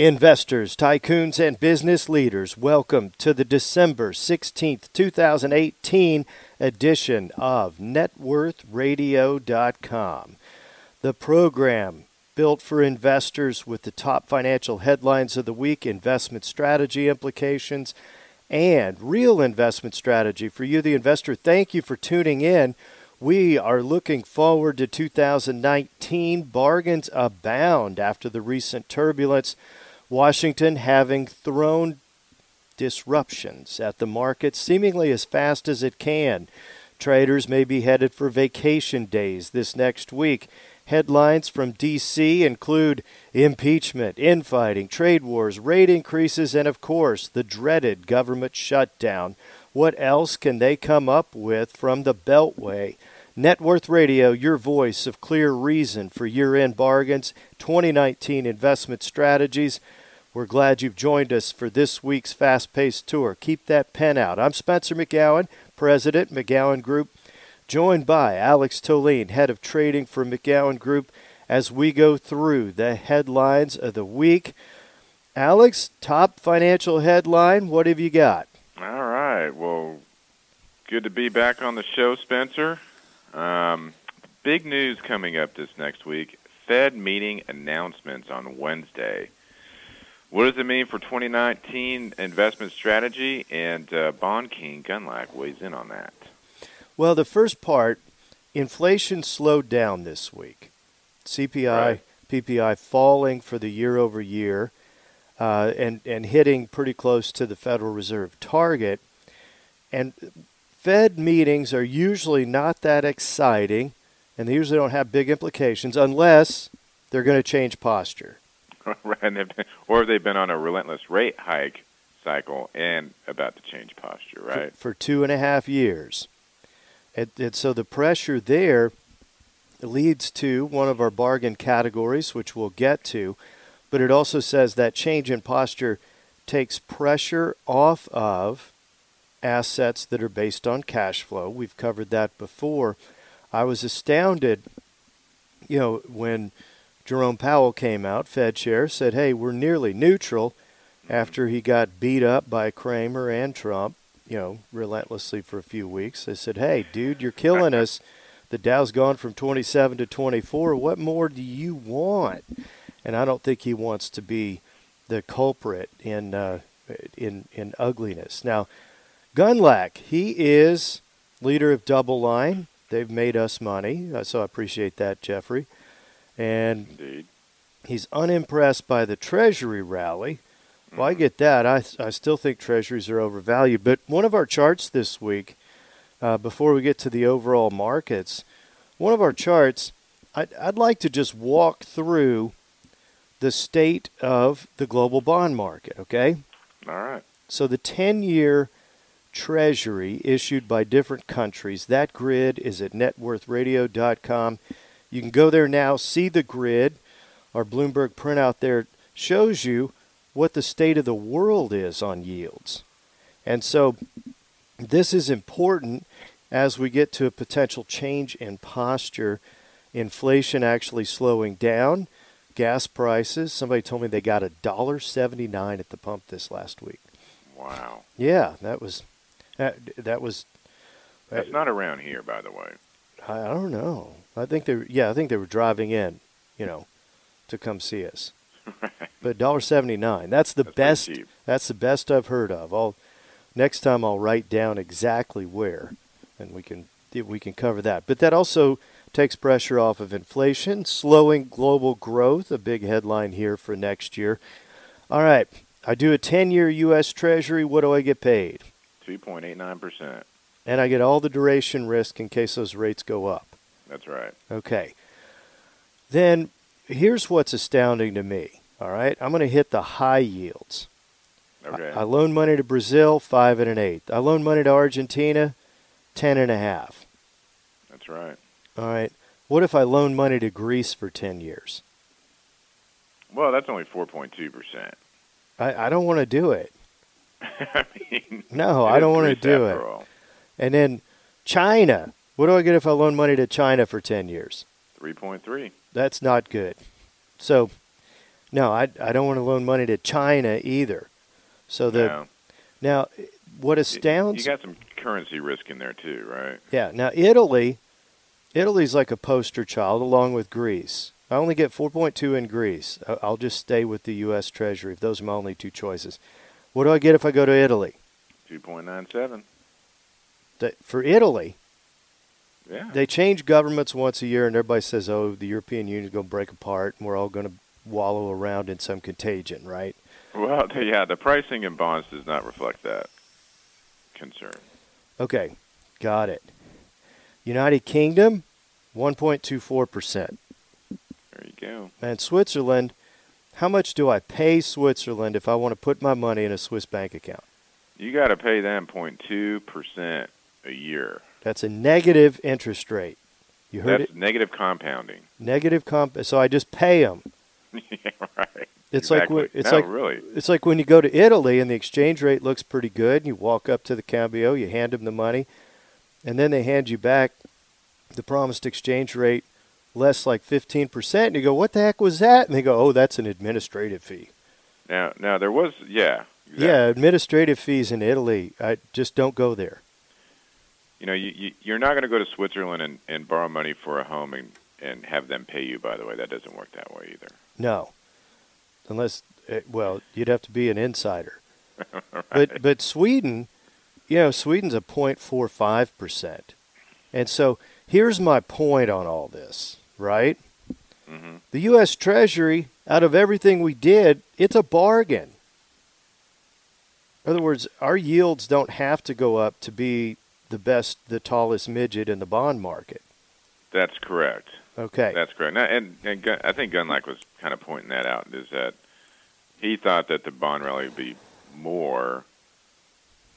Investors, tycoons, and business leaders, welcome to the December 16th, 2018 edition of NetWorthRadio.com. The program built for investors with the top financial headlines of the week, investment strategy implications, and real investment strategy for you, the investor. Thank you for tuning in. We are looking forward to 2019. Bargains abound after the recent turbulence. Washington having thrown disruptions at the market seemingly as fast as it can. Traders may be headed for vacation days this next week. Headlines from D.C. include impeachment, infighting, trade wars, rate increases, and of course, the dreaded government shutdown. What else can they come up with from the Beltway? Net Worth Radio, your voice of clear reason for year end bargains, 2019 investment strategies. We're glad you've joined us for this week's fast paced tour. Keep that pen out. I'm Spencer McGowan, President, McGowan Group, joined by Alex Toline, Head of Trading for McGowan Group, as we go through the headlines of the week. Alex, top financial headline, what have you got? All right. Well, good to be back on the show, Spencer. Um, big news coming up this next week Fed meeting announcements on Wednesday. What does it mean for 2019 investment strategy? And uh, Bond King Gundlach weighs in on that. Well, the first part, inflation slowed down this week. CPI, right. PPI falling for the year over year, uh, and and hitting pretty close to the Federal Reserve target. And Fed meetings are usually not that exciting, and they usually don't have big implications unless they're going to change posture. right, or they've been on a relentless rate hike cycle and about to change posture, right? For, for two and a half years. And, and so the pressure there leads to one of our bargain categories, which we'll get to, but it also says that change in posture takes pressure off of assets that are based on cash flow. We've covered that before. I was astounded, you know, when Jerome Powell came out, Fed chair, said, hey, we're nearly neutral after he got beat up by Cramer and Trump, you know, relentlessly for a few weeks. They said, hey, dude, you're killing us. The Dow's gone from 27 to 24. What more do you want? And I don't think he wants to be the culprit in uh, in in ugliness. Now, Gundlach, he is leader of DoubleLine. They've made us money, uh, so I appreciate that, Jeffrey and he's unimpressed by the Treasury rally. Well, I mm-hmm. get that. I, I still think Treasuries are overvalued. But one of our charts this week, uh, before we get to the overall markets, one of our charts, I'd, I'd like to just walk through the state of the global bond market, okay? All right. So the 10 year Treasury issued by different countries, that grid is at networthradio.com. You can go there now, see the grid. Our Bloomberg printout there shows you what the state of the world is on yields. And so this is important as we get to a potential change in posture. Inflation actually slowing down. Gas prices. Somebody told me they got a dollar seventy nine at the pump this last week. Wow. Yeah, that was that, that was. That's uh, not around here, by the way. I, I don't know. I think they yeah, I think they were driving in, you know, to come see us. but dollar seventy nine. That's the that's best. That's the best I've heard of. I'll next time I'll write down exactly where, and we can we can cover that. But that also takes pressure off of inflation, slowing global growth. A big headline here for next year. All right, I do a ten year U.S. Treasury. What do I get paid? Two point eight nine percent. And I get all the duration risk in case those rates go up. That's right. Okay. Then here's what's astounding to me. All right, I'm going to hit the high yields. Okay. I, I loan money to Brazil, five and an eighth. I loan money to Argentina, ten and a half. That's right. All right. What if I loan money to Greece for ten years? Well, that's only four point two percent. I, I don't want to do it. I mean, no, I don't want to do it. All. And then China, what do I get if I loan money to China for 10 years? 3.3. That's not good. So No, I, I don't want to loan money to China either. So the No. now what astounds You got some currency risk in there too, right? Yeah. Now Italy, Italy's like a poster child along with Greece. I only get 4.2 in Greece. I'll just stay with the U.S. Treasury. if Those are my only two choices. What do I get if I go to Italy? Two point nine seven. That for Italy, Yeah. they change governments once a year, and everybody says, "Oh, the European Union's going to break apart, and we're all going to wallow around in some contagion." Right? Well, yeah, the pricing in bonds does not reflect that concern. Okay, got it. United Kingdom, 1.24 percent. There you go. And Switzerland, how much do I pay Switzerland if I want to put my money in a Swiss bank account? You got to pay them 0.2 percent a year. That's a negative interest rate. You heard That's it? negative compounding. Negative comp. So I just pay them. yeah, right. It's like exactly. when- it's no, like- really. It's like when you go to Italy and the exchange rate looks pretty good. And you walk up to the cambio, you hand them the money, and then they hand you back the promised exchange rate less like 15%. And you go, what the heck was that? And they go, oh, that's an administrative fee. Now, now there was, yeah, exactly. Yeah, administrative fees in Italy. I just don't go there. You know, you, you you're not going to go to Switzerland and, and borrow money for a home and and have them pay you. By the way, that doesn't work that way either. No, unless eh, well, you'd have to be an insider. But but Sweden, you know, Sweden's a 0.45 percent, and so here's my point on all this. Right, hmm the U.S. Treasury, out of everything we did, it's a bargain. In other words, our yields don't have to go up to be the best, the tallest midget in the bond market. That's correct. Okay. That's correct. Now, and and Gun, I think Gundlach was kind of pointing that out. Is that he thought that the bond rally would be more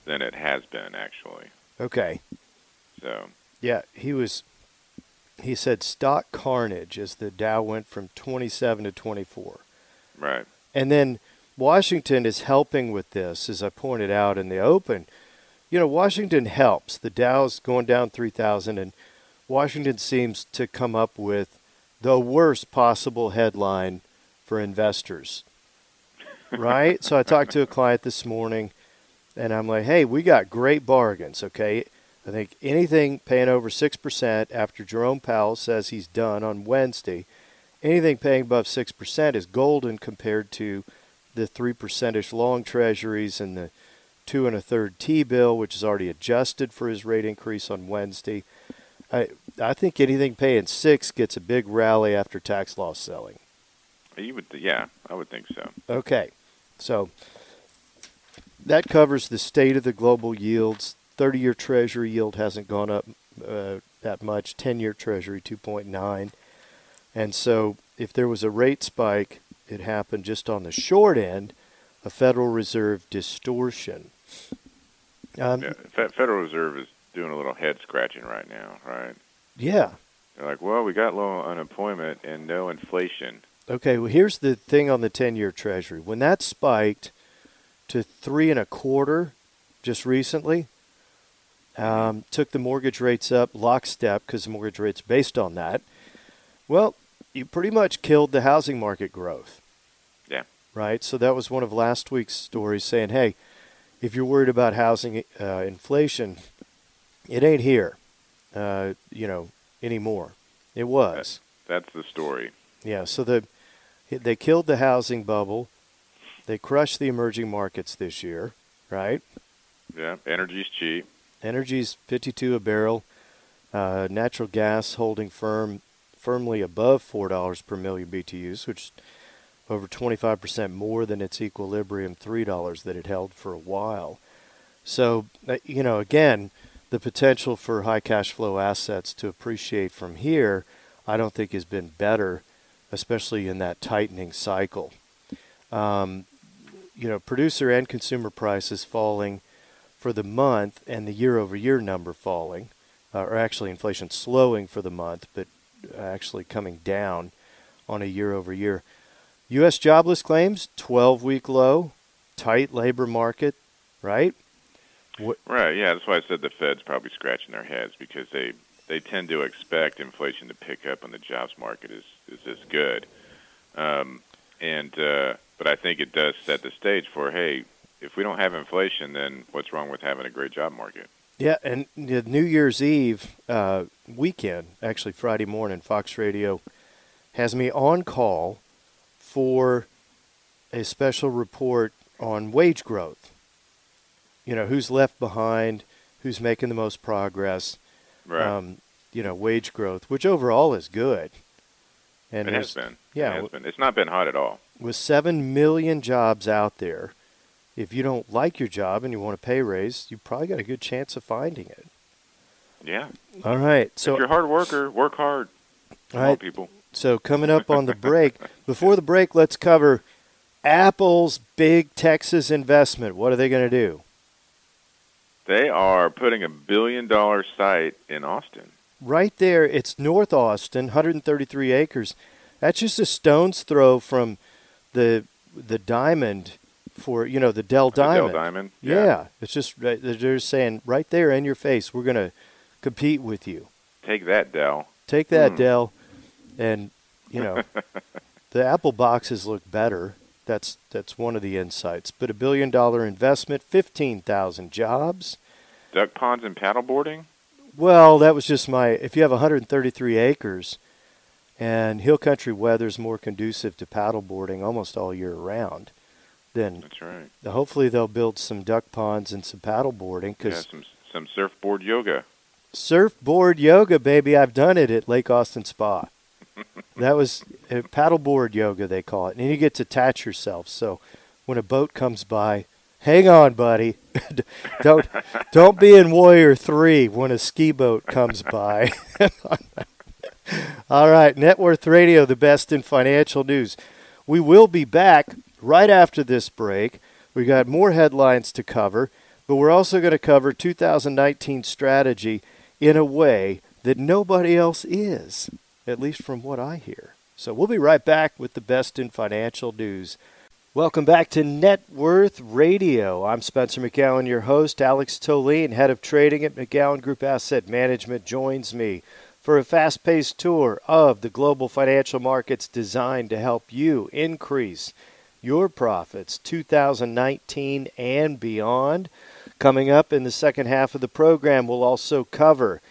than it has been actually. Okay. So Yeah, he was. He said stock carnage as the Dow went from 27 to 24. right. And then Washington is helping with this, as I pointed out in the open. You know, Washington helps. The Dow's going down 3,000, and Washington seems to come up with the worst possible headline for investors. Right? so I talked to a client this morning, and I'm like, hey, we got great bargains, okay? I think anything paying over 6% after Jerome Powell says he's done on Wednesday, anything paying above 6% is golden compared to the 3% long treasuries and the two and a third T bill, which is already adjusted for his rate increase on Wednesday. I, I think anything paying six gets a big rally after tax loss selling. You would, yeah, I would think so. Okay, so that covers the state of the global yields. 30 year Treasury yield hasn't gone up uh, that much, 10 year Treasury 2.9. And so if there was a rate spike, it happened just on the short end, a Federal Reserve distortion. Um, Yeah, Fe- Federal Reserve is doing a little head scratching right now, right? yeah. They're like, well, we got low unemployment and no inflation. Okay, well, here's the thing on the 10 year Treasury. When that spiked to three and a quarter just recently, um, took the mortgage rates up lockstep because the mortgage rate's based on that. Well, you pretty much killed the housing market growth. Right? So that was one of last week's stories saying, hey, if you're worried about housing uh, inflation, it ain't here, uh, you know, anymore. It was. That's the story. Yeah, so the they killed the housing bubble. They crushed the emerging markets this year, right? Yeah, energy's cheap. Energy's 52 a barrel. Uh, natural gas holding firm firmly above four dollars per million BTUs, which over 25% more than its equilibrium three dollars that it held for a while. So uh, you know, again, the potential for high cash flow assets to appreciate from here, I don't think has been better, especially in that tightening cycle. Um, you know, producer and consumer prices falling for the month and the year over year number falling, uh, or actually inflation slowing for the month, but actually coming down on a year over year. U.S. jobless claims, 12 week low, tight labor market, right? Right. Yeah, that's why I said the Fed's probably scratching their heads because they they tend to expect inflation to pick up when the jobs market is is this good. Um, and uh, but I think it does set the stage for hey, if we don't have inflation, then what's wrong with having a great job market? Yeah, and the New Year's Eve uh, weekend, actually Friday morning, Fox Radio has me on call for a special report on wage growth. You know, who's left behind, who's making the most progress. Right. Um, you know, wage growth, which overall is good. And it has been. yeah, it has been. It's not been hot at all. with 7 million jobs out there, if you don't like your job and you want a pay raise, you probably got a good chance of finding it. Yeah. All right. So if you're a hard worker, work hard. all right, people. So coming up on the break, before the break, let's cover Apple's big Texas investment. What are they going to do? They are putting a billion dollar site in Austin. Right there, it's North Austin, 133 acres. That's just a stone's throw from the the diamond for you know the Dell The Dell Diamond. Diamond. Yeah. it's just they're saying right there in your face, we're going to compete with you. Take that, Dell. Take that, Hmm. Dell, and you know the Apple boxes look better. That's that's one of the insights. But a billion dollar investment, fifteen thousand jobs. Duck ponds and paddleboarding. Well, that was just my. If you have 133 acres, and hill country weather's more conducive to paddleboarding almost all year round, then That's right. hopefully they'll build some duck ponds and some paddleboarding. Yeah, Because some some surfboard yoga. surfboard yoga, baby, I've done it at Lake Austin Spa. That was uh, paddleboard yoga they call it, and you get to attach yourself. So when a boat comes by, hang on, buddy. don't don't be in Warrior Three when a ski boat comes by. All right, Net Worth Radio, the best in financial news. We will be back right after this break. We got more headlines to cover, but we're also going to cover 2019 strategy in a way that nobody else is, at least from what I hear. So we'll be right back with the best in financial news. Welcome back to Net Worth Radio. I'm Spencer McGowan, your host. Alex Toline, head of trading at McGowan Group Asset Management, joins me for a fast paced tour of the global financial markets designed to help you increase your profits 2019 and beyond. Coming up in the second half of the program, we'll also cover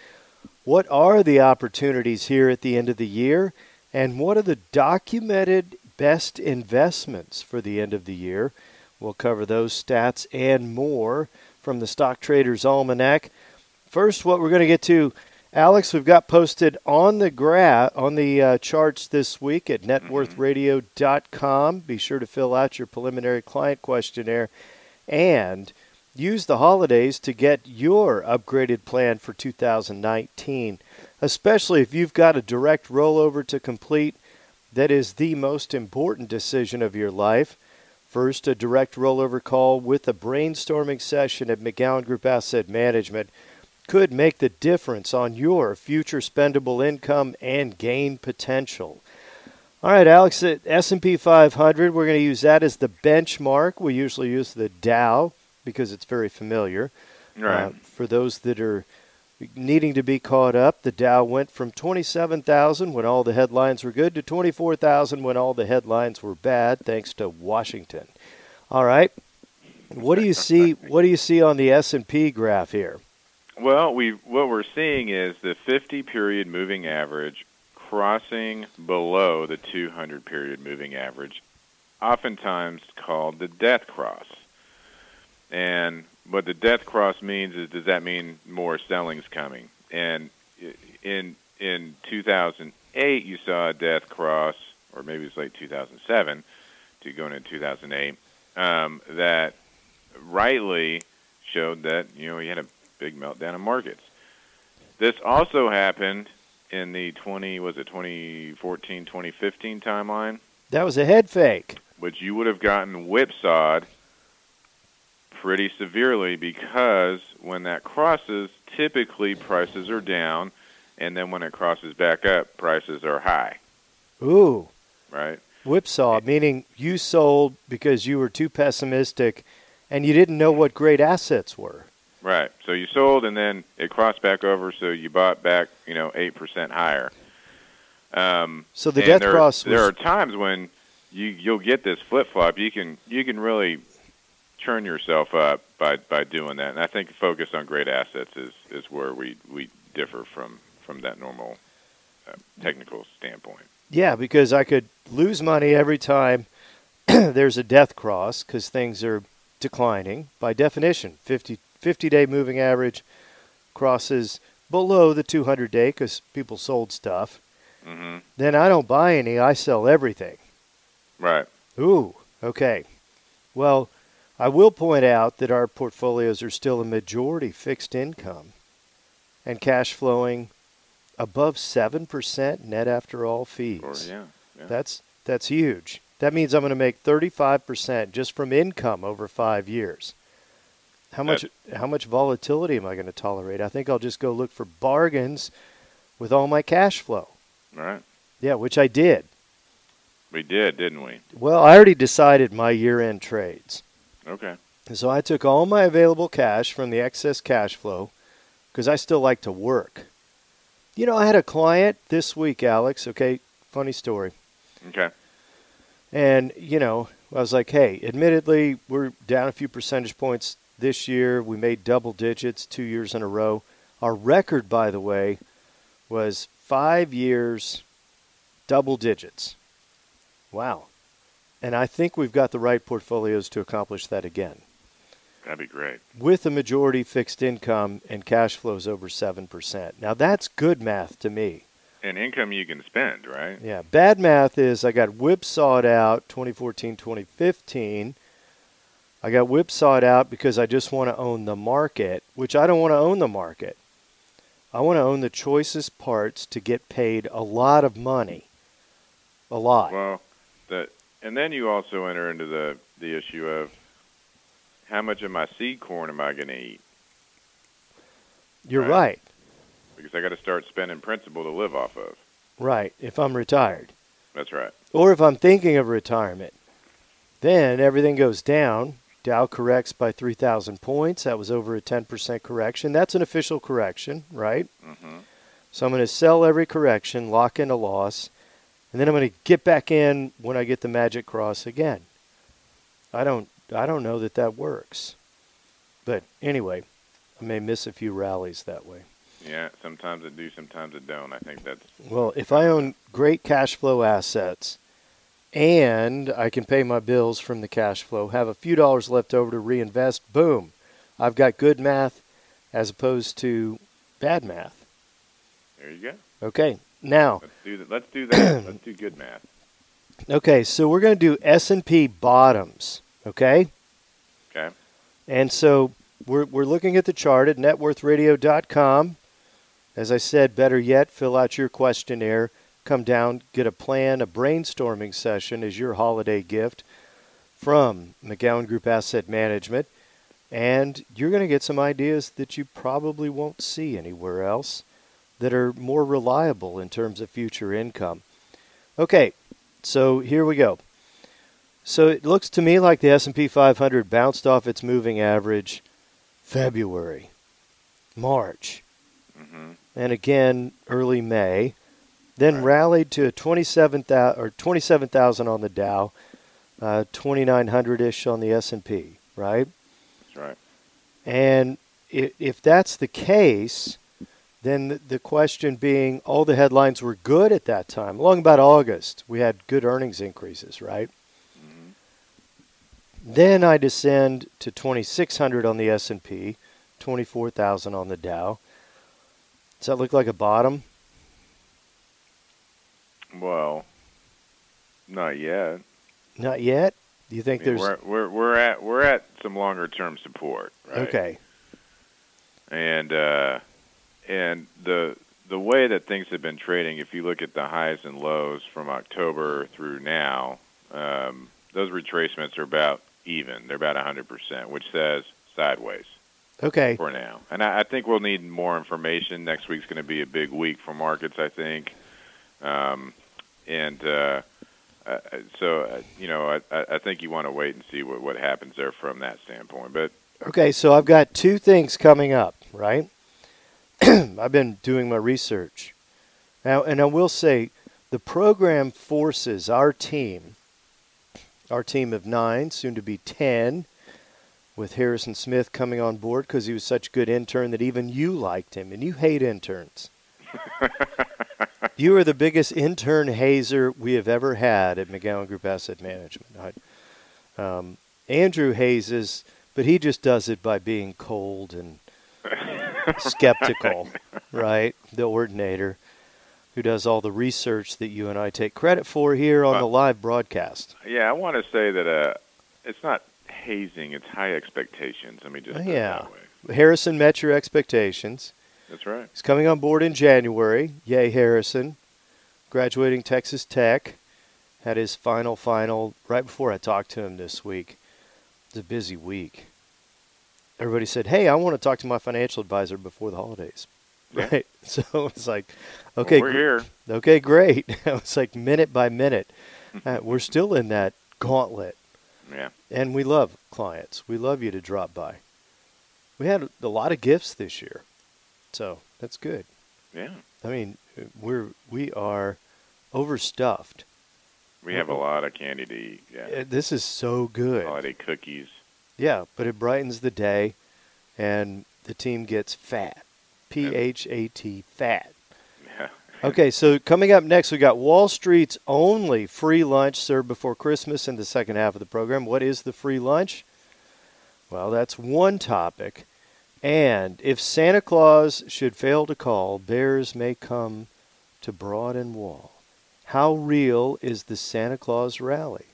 what are the opportunities here at the end of the year and what are the documented best investments for the end of the year. We'll cover those stats and more from the Stock Traders Almanac. First, what we're going to get to Alex, we've got posted on the gra- on the uh, charts this week at networthradio.com. Be sure to fill out your preliminary client questionnaire and use the holidays to get your upgraded plan for 2019, especially if you've got a direct rollover to complete. That is the most important decision of your life. First, a direct rollover call with a brainstorming session at McGowan Group Asset Management could make the difference on your future spendable income and gain potential. All right, Alex, at S&P 500, we're going to use that as the benchmark. We usually use the Dow because it's very familiar. Right. Uh, for those that are needing to be caught up, the Dow went from 27,000 when all the headlines were good to 24,000 when all the headlines were bad, thanks to Washington. All right. What do you see? What do you see on the S&P graph here? Well, we what we're seeing is the 50 period moving average crossing below the 200 period moving average, oftentimes called the death cross. And what the death cross means is does that mean more selling's coming? And in in 2008 you saw a death cross or maybe it's like 2007 to going into 2008 um, that rightly showed that you know you had a big meltdown in markets. This also happened in the 20 was it 2014 2015 timeline, That was a head fake. which you would have gotten whipsawed pretty severely because when that crosses, typically prices are down, and then when it crosses back up, prices are high, Ooh, right? whipsaw, meaning you sold because you were too pessimistic and you didn't know what great assets were. Right. So you sold, and then it crossed back over, so you bought back, you know, eight percent higher. Um, So the death there, cross was there are times when you you'll get this flip flop. You can you can really churn yourself up by by doing that. And I think focus on great assets is is where we we differ from from that normal uh, technical standpoint. Yeah, because I could lose money every time there's a death cross because things are declining by definition. 50, 50 day moving average crosses below the 200 day because people sold stuff. hmm Then I don't buy any, I sell everything. Right. Ooh, okay. Well, I will point out that our portfolios are still a majority fixed income and cash flowing above 7% net after all fees. Or, yeah. yeah. That's that's huge. That means I'm going to make 35% just from income over 5 years. How much how much volatility am I going to tolerate? I think I'll just go look for bargains with all my cash flow. right. Yeah, which I did. We did, didn't we? Well, I already decided my year-end trades. Okay. And so I took all my available cash from the excess cash flow because I still like to work. You know, I had a client this week, Alex. Okay, funny story. Okay. And, you know, I was like, hey, admittedly, we're down a few percentage points this year. We made double digits two years in a row. Our record, by the way, was five years, double digits. Wow. And I think we've got the right portfolios to accomplish that again. That'd be great. With a majority fixed income and cash flows over 7%. Now, that's good math to me. And income you can spend, right? Yeah, bad math is I got whipsawed out 2014, 2015. I got whipsawed out because I just want to own the market, which I don't want to own the market. I want to own the choicest parts to get paid a lot of money. A lot. Well, the and then you also enter into the the issue of how much of my seed corn am I going to eat? You're right. right. Because I got to start spending principal to live off of. Right. If I'm retired. That's right. Or if I'm thinking of retirement, then everything goes down. Dow corrects by 3,000 points. That was over a 10% correction. That's an official correction, right? Mm-hmm. So I'm going to sell every correction, lock in a loss, and then I'm going to get back in when I get the magic cross again. I don't I don't know that that works. But anyway, I may miss a few rallies that way. Yeah. Sometimes it do, sometimes it don't. I think that's Well, if I own great cash flow assets and I can pay my bills from the cash flow, have a few dollars left over to reinvest, boom. I've got good math as opposed to bad math. there. You go. Okay. Now, Let's do that. Let's do that. let's do good math. okay, so we're going to do S&P bottoms, okay? Okay. And so we're, we're looking at the chart at networthradio.com. As I said, better yet, fill out your questionnaire, come down, get a plan, a brainstorming session as your holiday gift from McGowan Group Asset Management. And you're going to get some ideas that you probably won't see anywhere else that are more reliable in terms of future income. Okay, so here we go. So it looks to me like the S&P 500 bounced off its moving average February, March, hmm and again early May, then Right. rallied to 27,000 or 27,000 on the Dow, uh, 2,900 ish on the S&P, right? That's right. And if that's the case, then the- question being, all the headlines were good at that time. Along about August, we had good earnings increases, right? hmm Then I descend to 2,600 on the S&P, 24,000 on the Dow. Does that look like a bottom? Well, not yet. Not yet. Do you I think mean, there's we're, we're we're at we're at some longer term support, right? okay? and uh, and the the way that things have been trading, if you look at the highs and lows from October through now, um, those retracements are about even. They're about 100%, which says sideways Okay. for now. And I, I think we'll need more information. Next week's going to be a big week for markets, I think. Um, and uh, uh, so, uh, you know, I, I I think you want to wait and see what, what happens there from that standpoint. But Okay, so I've got two things coming up, right? I've been doing my research. Now, and I will say the program forces our team our team of nine, soon to be 10, with Harrison Smith coming on board because he was such a good intern that even you liked him, and you hate interns. you are the biggest intern hazer we have ever had at McGowan Group Asset Management. Um, Andrew hazes, but he just does it by being cold and skeptical, right? The ordinator who does all the research that you and I take credit for here on uh, the live broadcast. Yeah, I want to say that uh, it's not hazing; it's high expectations. Let me just uh, yeah. Harrison met your expectations. That's right. He's coming on board in January. Yay, Harrison! Graduating Texas Tech. Had his final final right before I talked to him this week. It's a busy week. Everybody said, "Hey, I want to talk to my financial advisor before the holidays." Yeah. Right. So it's like, okay, well, we're here. Okay, great. it's like minute by minute. Uh, we're still in that gauntlet. Yeah. And we love clients. We love you to drop by. We had a lot of gifts this year, so that's good. Yeah. I mean, we're we are overstuffed. We have a lot of candy to eat. Yeah. Uh, this is so good. Holiday cookies. Yeah, but it brightens the day, and the team gets fat. P H A T, fat. Yeah. okay, so coming up next, we got Wall Street's only free lunch served before Christmas in the second half of the program. What is the free lunch? Well, that's one topic. And if Santa Claus should fail to call, bears may come to Broad and Wall. How real is the Santa Claus rally?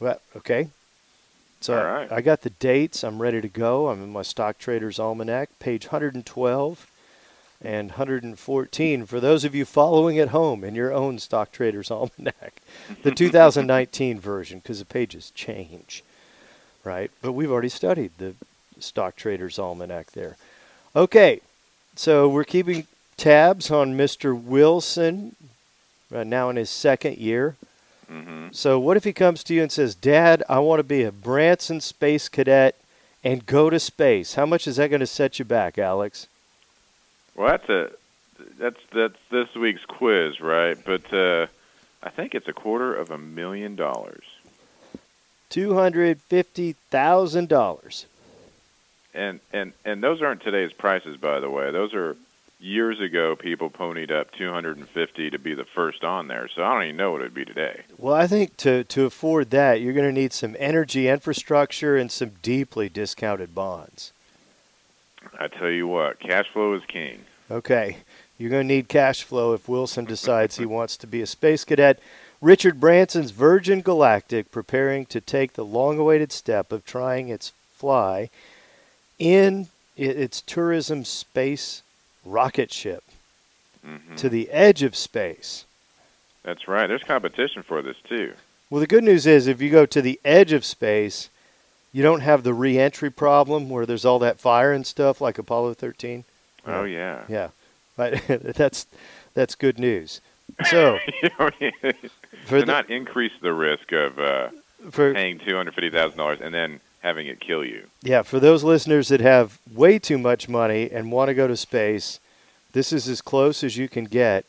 Well, okay, so right. I got the dates. I'm ready to go. I'm in my Stock Traders Almanac, page 112 and 114. For those of you following at home in your own Stock Traders Almanac, the 2019 version, because the pages change, right? But we've already studied the Stock Traders Almanac there. Okay, so we're keeping tabs on Mr. Wilson, uh, now in his second year. Mm-hmm. So what if he comes to you and says, "Dad, I want to be a Branson space cadet and go to space"? How much is that going to set you back, Alex? Well, that's a that's that's this week's quiz, right? But uh, I think it's a quarter of a million dollars. Two hundred fifty thousand dollars. And and and those aren't today's prices, by the way. Those are years ago people ponied up 250 to be the first on there so i don't even know what it would be today. Well i think to, to afford that you're going to need some energy infrastructure and some deeply discounted bonds. I tell you what cash flow is king. Okay you're going to need cash flow if wilson decides he wants to be a space cadet. Richard branson's virgin galactic preparing to take the long-awaited step of trying its fly in its tourism space rocket ship mm-hmm. to the edge of space. That's right. There's competition for this too. Well, the good news is if you go to the edge of space, you don't have the re-entry problem where there's all that fire and stuff like Apollo 13. Oh yeah. Yeah. But that's that's good news. So for to not increase the risk of uh, for, paying two hundred fifty thousand dollars and then having it kill you. Yeah, for those listeners that have way too much money and want to go to space, this is as close as you can get.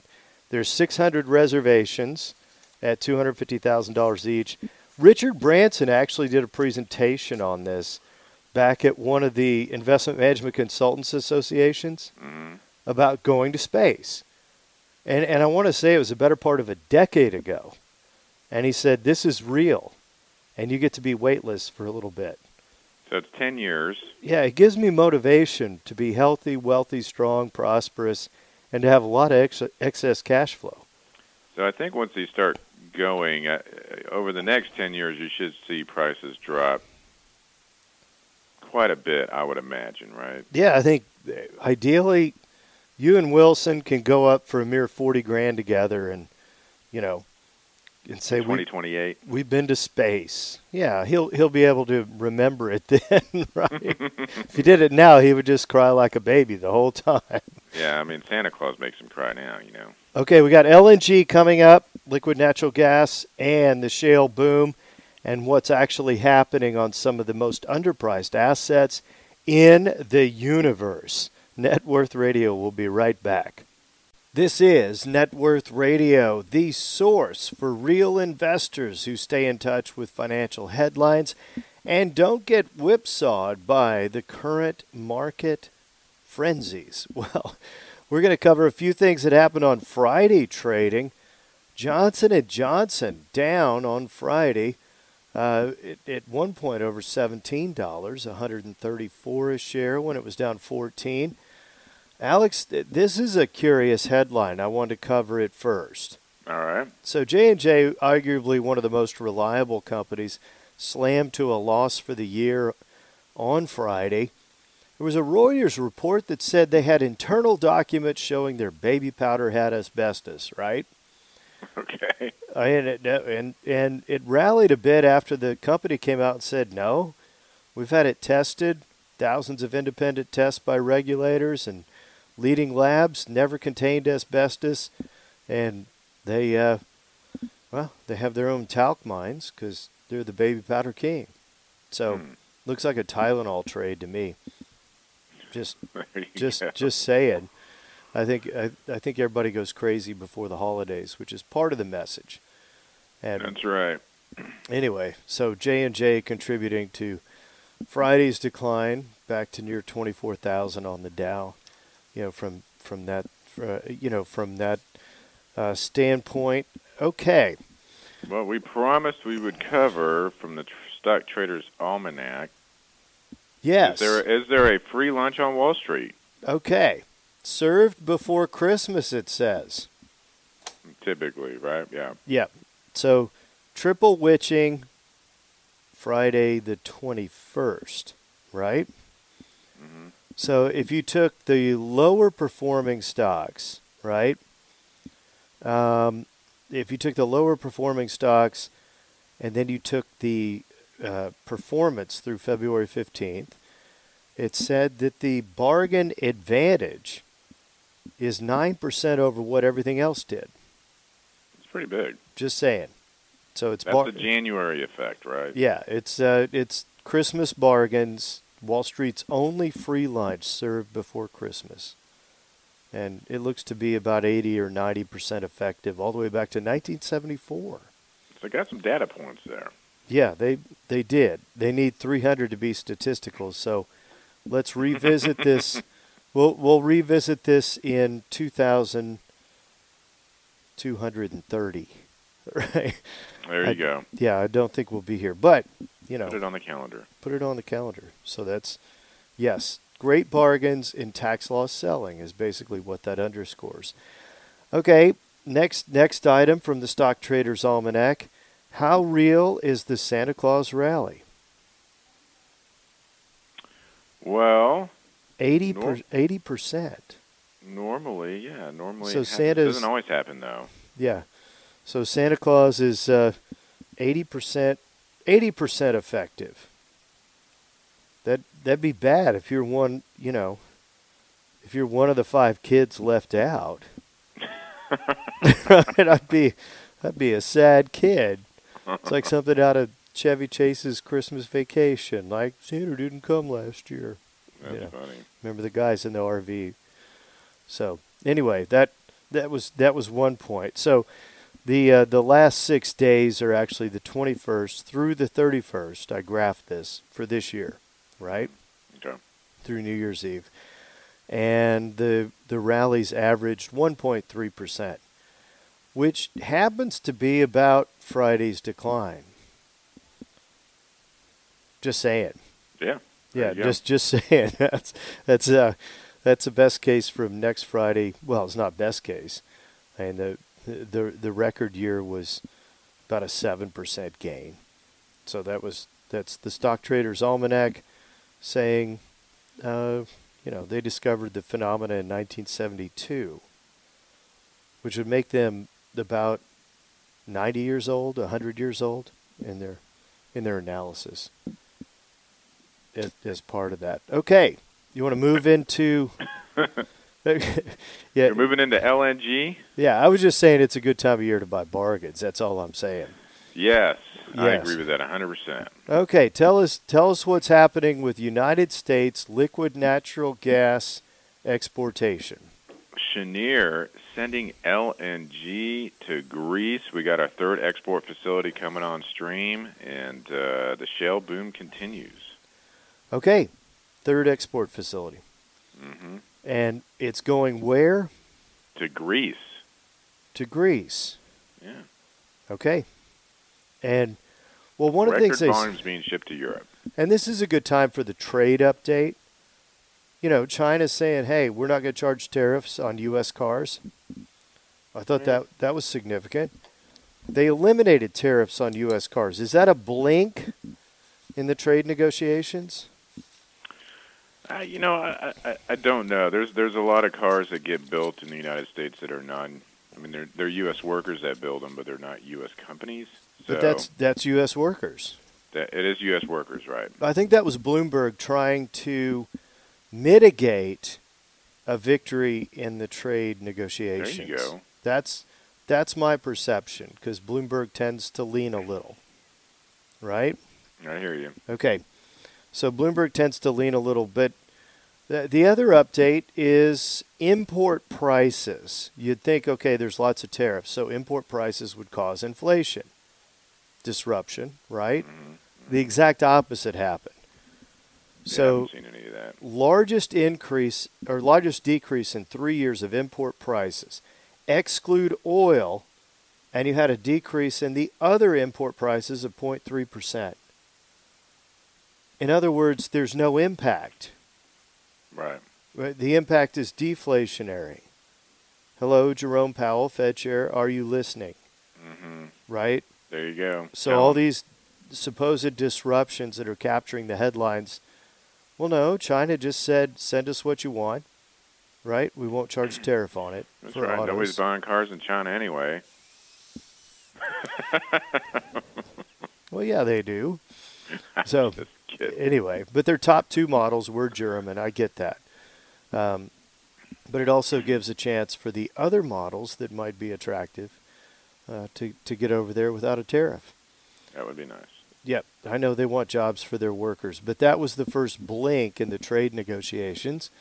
There's 600 reservations at $250,000 each. Richard Branson actually did a presentation on this back at one of the investment management consultants associations mm-hmm. about going to space. And and I want to say it was a better part of a decade ago. And he said this is real and you get to be weightless for a little bit. So it's 10 years. Yeah, it gives me motivation to be healthy, wealthy, strong, prosperous, and to have a lot of ex- excess cash flow. So I think once you start going, uh, over the next 10 years, you should see prices drop quite a bit, I would imagine, right? Yeah, I think uh, ideally you and Wilson can go up for a mere 40 grand together and, you know, and say 2028. We, we've been to space. Yeah, he'll he'll be able to remember it then, right? if he did it now, he would just cry like a baby the whole time. Yeah, I mean Santa Claus makes him cry now, you know. Okay, we got LNG coming up, liquid natural gas, and the shale boom, and what's actually happening on some of the most underpriced assets in the universe. Net Worth Radio will be right back. This is Net Worth Radio, the source for real investors who stay in touch with financial headlines and don't get whipsawed by the current market frenzies. Well, we're going to cover a few things that happened on Friday trading. Johnson and Johnson down on Friday. Uh, at one point over $17, 134 a share when it was down 14. Alex, this is a curious headline. I want to cover it first. All right. So J&J, arguably one of the most reliable companies, slammed to a loss for the year on Friday. There was a Reuters report that said they had internal documents showing their baby powder had asbestos, right? Okay. Uh, and it, uh, and and it rallied a bit after the company came out and said no, we've had it tested, thousands of independent tests by regulators, and leading labs never contained asbestos, and they, uh, well, they have their own talc mines because they're the baby powder king. So, hmm. looks like a Tylenol trade to me. Just, just, go. just saying. I think I, I think everybody goes crazy before the holidays, which is part of the message. And That's right. Anyway, so J and J contributing to Friday's decline back to near twenty four thousand on the Dow you know, from from that, uh, you know, from that uh, standpoint. Okay. Well, we promised we would cover from the tr- Stock Traders Almanac. Yes. Is there is there a free lunch on Wall Street? Okay. Served before Christmas, it says. Typically, right? Yeah. Yeah. So, triple witching Friday the 21st, right? So if you took the lower performing stocks, right? Um, if you took the lower performing stocks and then you took the uh, performance through February 15th, it said that the bargain advantage is 9% over what everything else did. It's pretty big. Just saying. So it's That's bar- the January effect, right? Yeah, it's uh, it's Christmas bargains Wall Street's only free lunch served before Christmas. And it looks to be about 80 or 90% effective all the way back to 1974. So got some data points there. Yeah, they they did. They need 300 to be statistical. So let's revisit this. We'll we'll revisit this in 2230. Right. There you I, go. Yeah, I don't think we'll be here, but you know, put it on the calendar. Put it on the calendar. So that's yes, great bargains in tax loss selling is basically what that underscores. Okay, next next item from the Stock Traders Almanac. How real is the Santa Claus rally? Well, 80 nor- 80%. Normally, yeah, normally so Santa doesn't always happen though. Yeah. So Santa Claus is uh, 80% 80% effective. That that'd be bad if you're one, you know, if you're one of the five kids left out. right? I'd be I'd be a sad kid. It's like something out of Chevy Chase's Christmas Vacation, like Santa didn't come last year. That's you know, funny. Remember the guys in the RV. So anyway, that that was that was one point. So the uh, the last six days are actually the 21st through the 31st. I graphed this for this year, right? Okay. Through New Year's Eve, and the the rallies averaged 1.3 percent, which happens to be about Friday's decline. Just saying. Yeah. Yeah. Just just saying. that's that's uh that's the best case from next Friday. Well, it's not best case. And the the the record year was about a seven percent gain. So that was that's the Stock Traders Almanac saying, uh, you know, they discovered the phenomena in 1972, which would make them about 90 years old, 100 years old in their in their analysis as, as part of that. Okay, you want to move into yeah, You're moving into LNG. Yeah, I was just saying it's a good time of year to buy bargains. That's all I'm saying. Yes, yes. I agree with that 100%. Okay, tell us tell us what's happening with United States liquid natural gas exportation. Cheniere sending LNG to Greece. We got our third export facility coming on stream, and uh, the shale boom continues. Okay, third export facility. And it's going where? To Greece. To Greece. Yeah. Okay. And well, one Record of the things they volumes being shipped to Europe. and this is a good time for the trade update. You know, China's saying, "Hey, we're not going to charge tariffs on U.S. cars." I thought that that was significant. They eliminated tariffs on U.S. cars. Is that a blink in the trade negotiations? Uh, you know, I, I I don't know. There's there's a lot of cars that get built in the United States that are non. I mean, they're they're U.S. workers that build them, but they're not U.S. companies. So But that's that's U.S. workers. that, it is U.S. workers, right? I think that was Bloomberg trying to mitigate a victory in the trade negotiations. There you go. That's that's my perception because Bloomberg tends to lean a little, right? I hear you. Okay, so Bloomberg tends to lean a little bit. The, the other update is import prices. You'd think, okay, there's lots of tariffs, so import prices would cause inflation, disruption, right? Mm-hmm. The exact opposite happened. Yeah, So haven't seen any of that. largest increase or largest decrease in three years of import prices. Exclude oil, and you had a decrease in the other import prices of 0.3%. In other words, there's no impact. Right. Right? The impact is deflationary. Hello, Jerome Powell, Fed Chair. Are you listening? Mm-hmm. Right? There you go. So Tell all these supposed disruptions that are capturing the headlines, well, no, China just said, send us what you want, right? We won't charge tariff on it That's right. autos. Nobody's buying cars in China anyway. Well, yeah, they do. So. anyway, but their top two models were German. I get that. Um, but it also gives a chance for the other models that might be attractive uh, to, to get over there without a tariff. That would be nice. Yep, I know they want jobs for their workers, but that was the first blink in the trade negotiations,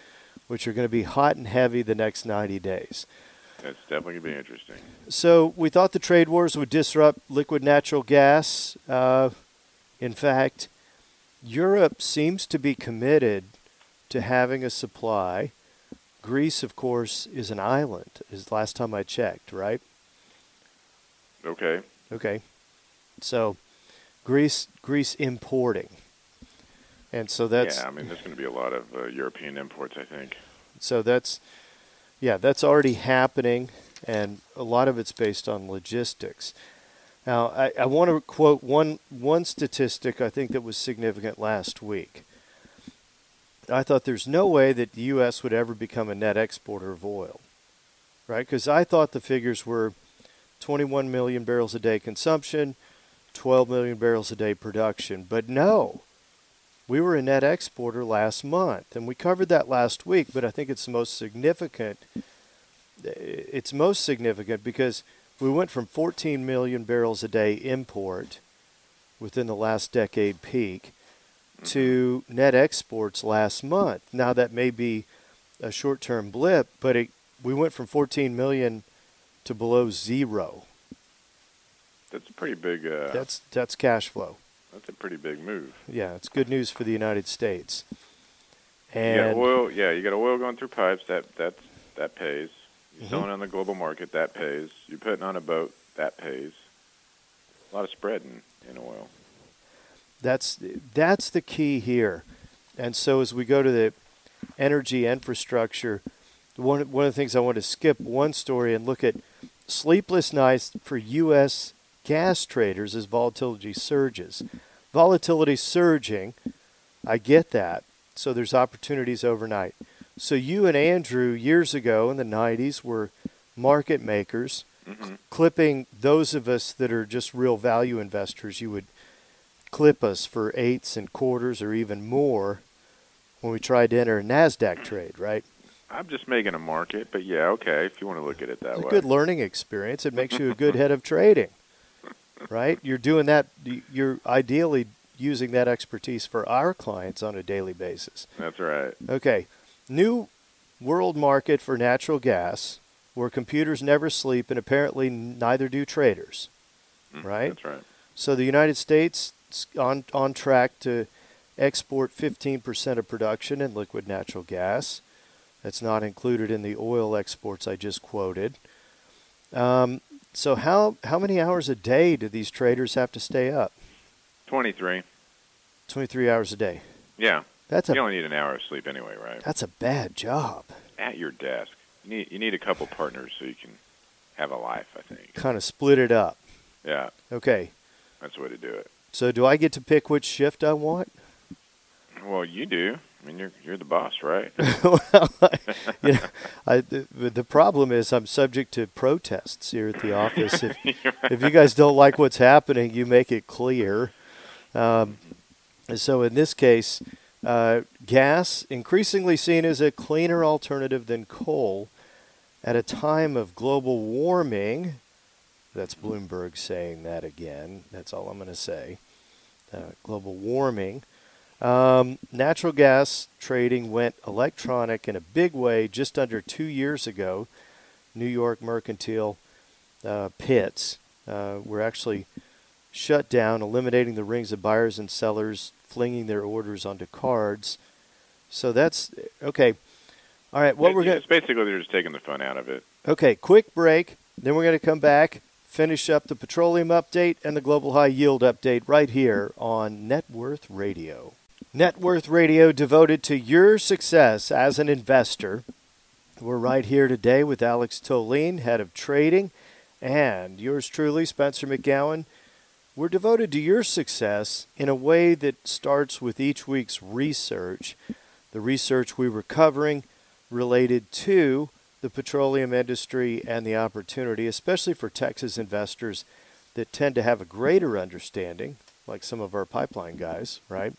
which are going to be hot and heavy the next 90 days. That's definitely gonna be interesting. So we thought the trade wars would disrupt liquid natural gas. Uh, in fact, Europe seems to be committed to having a supply. Greece, of course, is an island. Is the last time I checked, right? Okay. Okay. So Greece Greece importing. And so that's yeah, I mean, there's going to be a lot of uh, European imports, I think. so that's yeah, that's already happening and a lot of it's based on logistics. Now, I, I want to quote one one statistic I think that was significant last week. I thought there's no way that the U.S. would ever become a net exporter of oil, right? Because I thought the figures were 21 million barrels a day consumption, 12 million barrels a day production. But no, we were a net exporter last month, and we covered that last week. But I think it's most significant. It's most significant because we went from 14 million barrels a day import within the last decade peak to net exports last month. Now that may be a short-term blip, but it, we went from 14 million to below zero. That's a pretty big. Uh, That's that's cash flow. that's a pretty big move. Yeah, it's good news for the United States. you got oil. Yeah, you got oil going through pipes. That that that pays. You're Mhm. selling on the global market. That pays. You're putting on a boat. That pays. A lot of spread in, in oil. That's that's the key here. And so as we go to the energy infrastructure, one one of the things I want to skip one story and look at sleepless nights for U.S. gas traders as volatility surges. Volatility surging, I get that. So there's opportunities overnight. So you and Andrew years ago in the 90s were market makers, hmm clipping those of us that are just real value investors. You would clip us for eights and quarters or even more when we tried to enter a NASDAQ trade, right? I'm just making a market, but yeah, okay. If you want to look at it that way. It's a way. good learning experience. It makes you a good head of trading, right? You're doing that, you're ideally using that expertise for our clients on a daily basis. That's right. Okay. New world market for natural gas where computers never sleep and apparently neither do traders. Mm, right? That's right. So the United States is on on track to export 15% of production in liquid natural gas. That's not included in the oil exports I just quoted. Um, so how how many hours a day do these traders have to stay up? 23. 23 hours a day. Yeah. That's You a only need an hour of sleep anyway, right? that's a bad job. At your desk. You need you need a couple partners so you can have a life, I think. Kind of split it up. Yeah, Okay. that's the way to do it. So do I get to pick which shift I want? Well, you do. I mean, you're you're the boss, right? well, I, you know, I, the, the problem is I'm subject to protests here at the office. If, if you guys don't like what's happening, you make it clear. Um, so in this case, uh, gas increasingly seen as a cleaner alternative than coal at a time of global warming. That's Bloomberg saying that again. That's all I'm going to say. Uh, global warming. Um, natural gas trading went electronic in a big way just under two years ago. New York mercantile uh, pits uh, were actually shut down, eliminating the rings of buyers and sellers flinging their orders onto cards. So that's okay. All right, what It- we're going it's basically they're just taking the fun out of it. Okay, quick break. Then we're going to come back, finish up the petroleum update and the global high yield update right here on Net Worth Radio. Net Worth Radio devoted to your success as an investor. We're right here today with Alex Tolene, head of trading, and yours truly, Spencer McGowan. We're devoted to your success in a way that starts with each week's research. The research we were covering related to the petroleum industry and the opportunity, especially for Texas investors that tend to have a greater understanding, like some of our pipeline guys, right?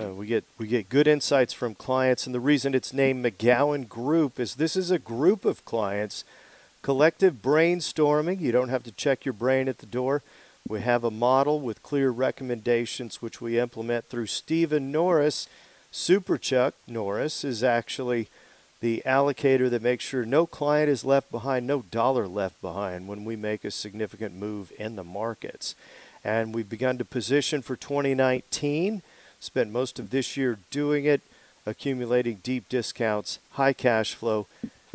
Uh, we get we get good insights from clients, and the reason it's named McGowan Group is this is a group of clients, collective brainstorming. You don't have to check your brain at the door. We have a model with clear recommendations, which we implement through Stephen Norris. Super Chuck Norris is actually the allocator that makes sure no client is left behind, no dollar left behind when we make a significant move in the markets. And we've begun to position for 2019, spent most of this year doing it, accumulating deep discounts, high cash flow,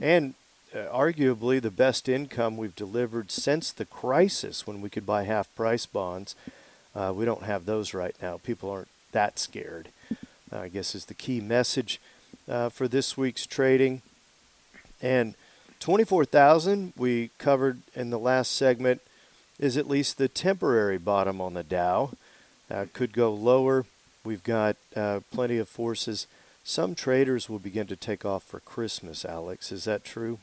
and arguably the best income we've delivered since the crisis when we could buy half price bonds. Uh, we don't have those right now. People aren't that scared, uh, I guess is the key message uh, for this week's trading. And 24,000 we covered in the last segment is at least the temporary bottom on the Dow. Uh, could go lower. We've got uh, plenty of forces. Some traders will begin to take off for Christmas, Alex. Is that true?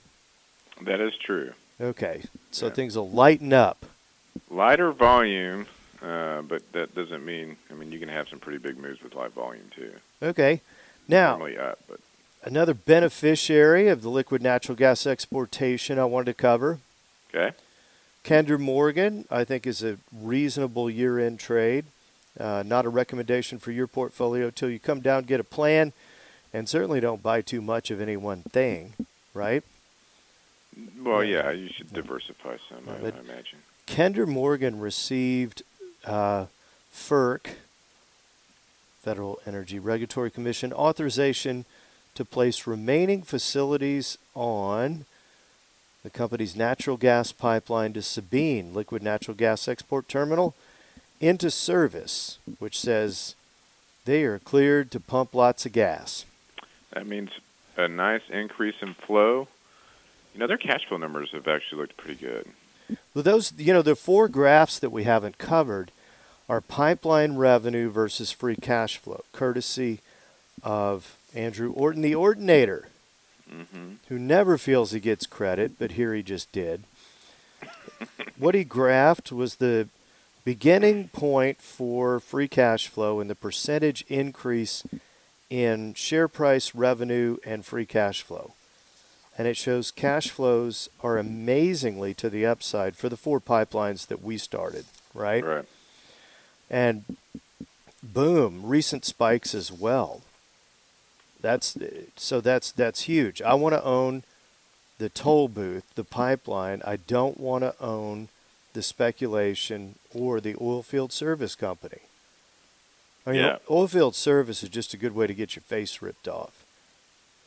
That is true. Okay. So Yeah. things will lighten up. Lighter volume, uh, but that doesn't mean. I mean, you can have some pretty big moves with light volume too. Okay. Now, Normally up, but another beneficiary of the liquid natural gas exportation I wanted to cover okay. Kinder Morgan, I think, is a reasonable year end trade. Uh, not a recommendation for your portfolio till you come down, get a plan, and certainly don't buy too much of any one thing, right? Well, Yeah. you should diversify some. I, I imagine. Kinder Morgan received uh, FERC, Federal Energy Regulatory Commission, authorization to place remaining facilities on the company's natural gas pipeline to Sabine Liquid Natural Gas Export Terminal into service, which says they are cleared to pump lots of gas. That means a nice increase in flow. You know, their cash flow numbers have actually looked pretty good. Well, those, you know, the four graphs that we haven't covered are pipeline revenue versus free cash flow, courtesy of Andrew Orton, the Ordinator, hmm who never feels he gets credit, but here he just did. what he graphed was the beginning point for free cash flow and the percentage increase in share price, revenue, and free cash flow. And it shows cash flows are amazingly to the upside for the four pipelines that we started, right? Right. And boom, recent spikes as well. That's so that's that's huge. I want to own the toll booth, the pipeline. I don't want to own the speculation or the oil field service company. I mean, Yeah. oil field service is just a good way to get your face ripped off.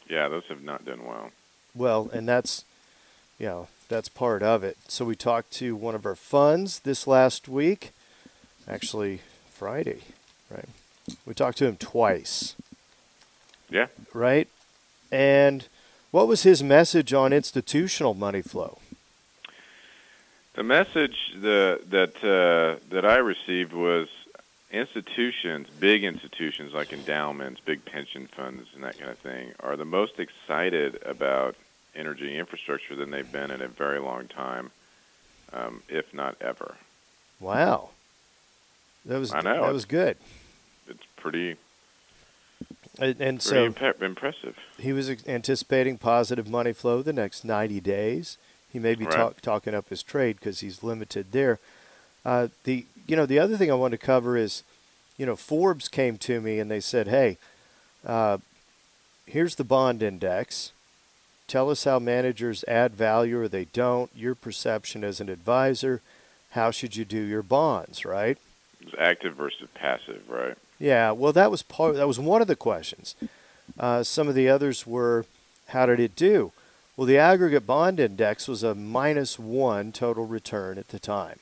Yeah, those have not done well. Well, and that's, you know, that's part of it. So we talked to one of our funds this last week, actually Friday, right? We talked to him twice, Yeah. right? And what was his message on institutional money flow? The message the, that uh, that I received was institutions, big institutions like endowments, big pension funds, and that kind of thing, are the most excited about energy infrastructure than they've been in a very long time, um, if not ever. Wow, that was I know. that was good. It's pretty And, and pretty so impe- impressive. he was anticipating positive money flow the next 90 days. He may be Right. talk, talking up his trade because he's limited there. Uh, the you know the other thing I wanted to cover is, you know, Forbes came to me and they said, "Hey, uh, here's the bond index. Tell us how managers add value or they don't. Your perception as an advisor. How should you do your bonds? Right? It's active versus passive, right? Yeah, well, that was part. That was one of the questions. Uh, some of the others were, how did it do? Well, the aggregate bond index was a minus one total return at the time,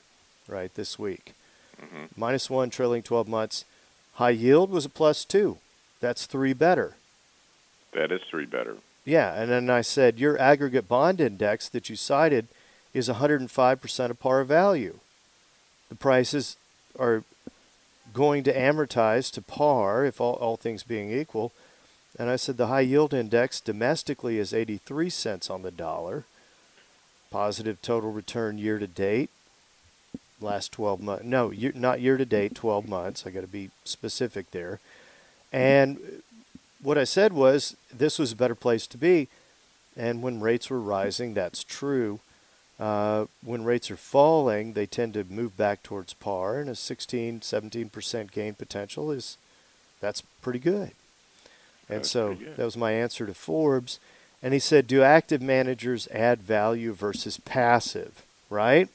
right? This week, Mhm. minus one trailing 12 months. High yield was a plus two. That's three better. That is three better. Yeah, and then I said your aggregate bond index that you cited is 105% of par value. The prices are going to amortize to par if all, all things being equal. And I said the high yield index domestically is 83 cents on the dollar. Positive total return year to date. Last 12 months. No, year, not year to date, 12 months. I got to be specific there. And what I said was this was a better place to be. And when rates were rising, that's true. Uh, when rates are falling, they tend to move back towards par, and a 16, 17% gain potential is that's pretty good. And That's so good. that was my answer to Forbes. And he said, Do active managers add value versus passive? Right?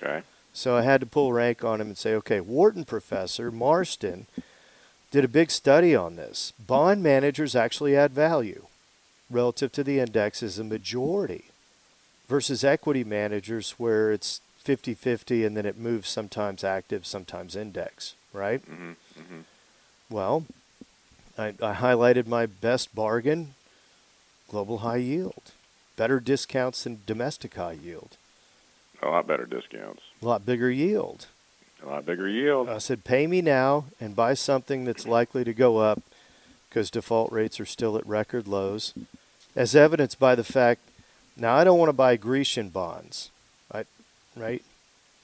Okay. So I had to pull rank on him and say, okay, Wharton professor Marston did a big study on this. Bond managers actually add value relative to the index as a majority versus equity managers where it's 50 50 and then it moves sometimes active, sometimes index, right? hmm hmm Well, I, I highlighted my best bargain global high yield, better discounts than domestic high yield, A lot better discounts. a lot bigger yield. A lot bigger yield. I said, pay me now and buy something that's likely to go up because default rates are still at record lows, as evidenced by the fact. Now, I don't want to buy Grecian bonds, I, right?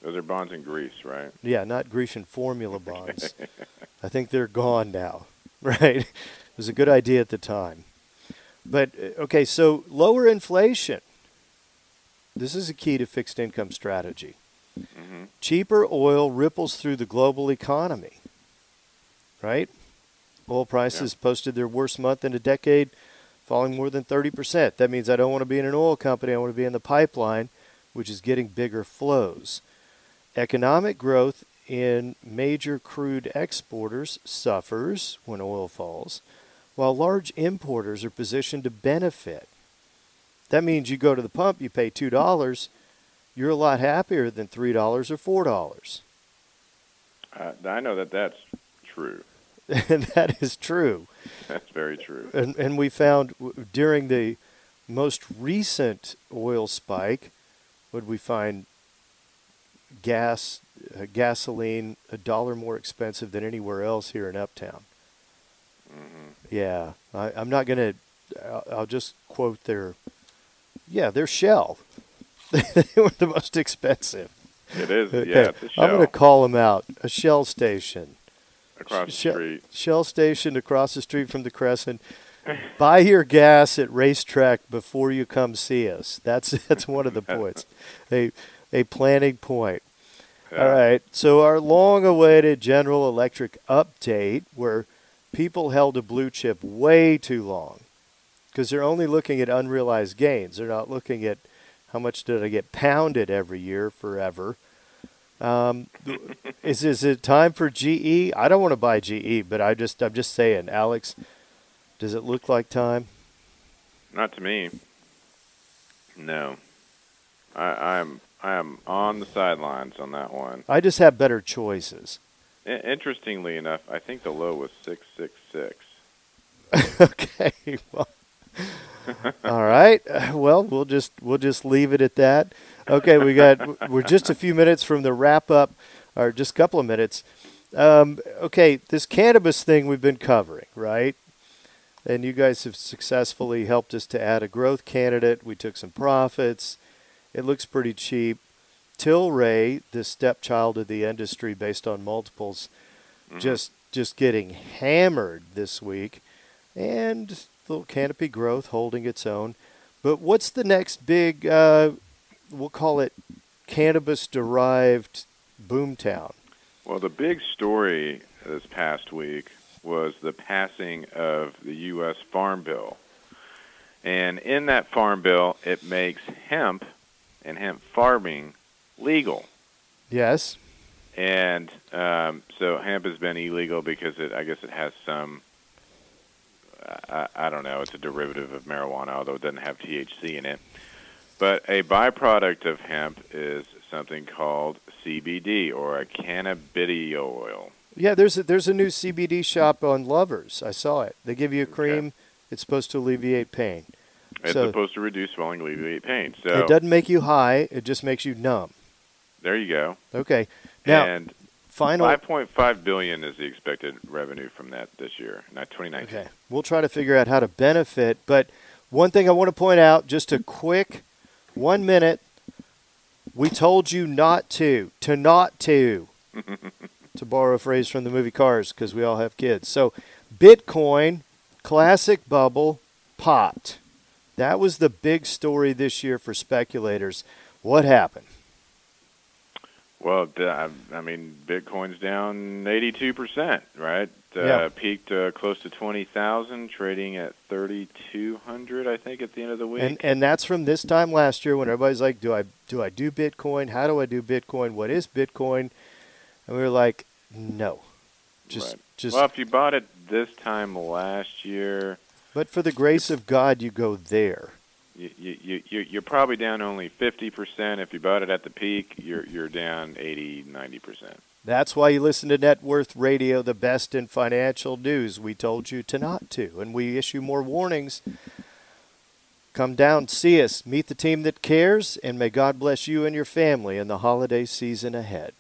Those are bonds in Greece, right? Yeah, not Grecian formula bonds. I think they're gone now, right? It was a good idea at the time. But, uh, okay, so lower inflation. This is a key to fixed income strategy. Hmm Cheaper oil ripples through the global economy, right? Oil prices posted their worst month in a decade, falling more than 30%. That means I don't want to be in an oil company, I want to be in the pipeline, which is getting bigger flows. Economic growth in major crude exporters suffers when oil falls, while large importers are positioned to benefit. That means you go to the pump, you pay $2, you're a lot happier than $3 or $4. Uh, I know that that's true. and that is true. That's very true. And, and we found during the most recent oil spike, would we find gas, uh, gasoline a dollar more expensive than anywhere else here in Uptown? hmm Yeah, I, I'm not going to. I'll, I'll just quote their. Yeah, their Shell. they were the most expensive. It is. Okay, Yeah, I'm going to call them out. A Shell station. across the street. Shell station across the street from the Crescent. Buy your gas at RaceTrac before you come see us. That's that's one of the points. A a planning point. Yeah. All right. So our long-awaited General Electric update, where people held a blue chip way too long because they're only looking at unrealized gains. They're not looking at how much did I get pounded every year forever. Um, is is it time for GE? I don't want to buy GE, but I just I'm just saying, Alex. Does it look like time? Not to me. No, I, I'm I am on the sidelines on that one. I just have better choices. Interestingly enough, I think the low was six six six. okay. Well, all right. Well, we'll just we'll just leave it at that. Okay, we got we're just a few minutes from the wrap up, or just a couple of minutes. Um, okay, this cannabis thing we've been covering, right? And you guys have successfully helped us to add a growth candidate. We took some profits. It looks pretty cheap. Tilray, the stepchild of the industry based on multiples, Mm-hmm. just just getting hammered this week, and little canopy growth holding its own. But what's the next big? Uh, we'll call it cannabis-derived boomtown. Well, the big story this past week was the passing of the U.S. Farm Bill. And in that Farm Bill, it makes hemp and hemp farming legal. Yes. And um, so hemp has been illegal because it, I guess it has some, I, I don't know, it's a derivative of marijuana, although it doesn't have THC in it. But a byproduct of hemp is something called CBD or a cannabidiol. Yeah, there's a, there's a new CBD shop on Lovers. I saw it. They give you a cream. It's supposed to alleviate pain. It's So- supposed to reduce swelling, alleviate pain. So It doesn't make you high. It just makes you numb. there you go. Okay. Now, and final. 5.5 billion is the expected revenue from that this year, not 2019. Okay. We'll try to figure out how to benefit. But one thing I want to point out, just a quick one minute. We told you not to, to not to, to borrow a phrase from the movie Cars because we all have kids. So, Bitcoin, classic bubble, popped. That was the big story this year for speculators. What happened? Well, I mean, Bitcoin's down 82%, right? Uh, Yeah. Peaked uh, close to 20,000, trading at 3,200, I think, at the end of the week. And and that's from this time last year when everybody's like, "Do I do I do Bitcoin? How do I do Bitcoin? What is Bitcoin?" And we were like, "No, just Right. just." well, if you bought it this time last year, but for the grace of God, you go there. You, you, you, you- you're probably down only 50%. If you bought it at the peak, you're, you're down 80, 90%. That's why you listen to Net Worth Radio, the best in financial news. We told you to not to, and we issue more warnings. Come down, see us, meet the team that cares, and may God bless you and your family in the holiday season ahead.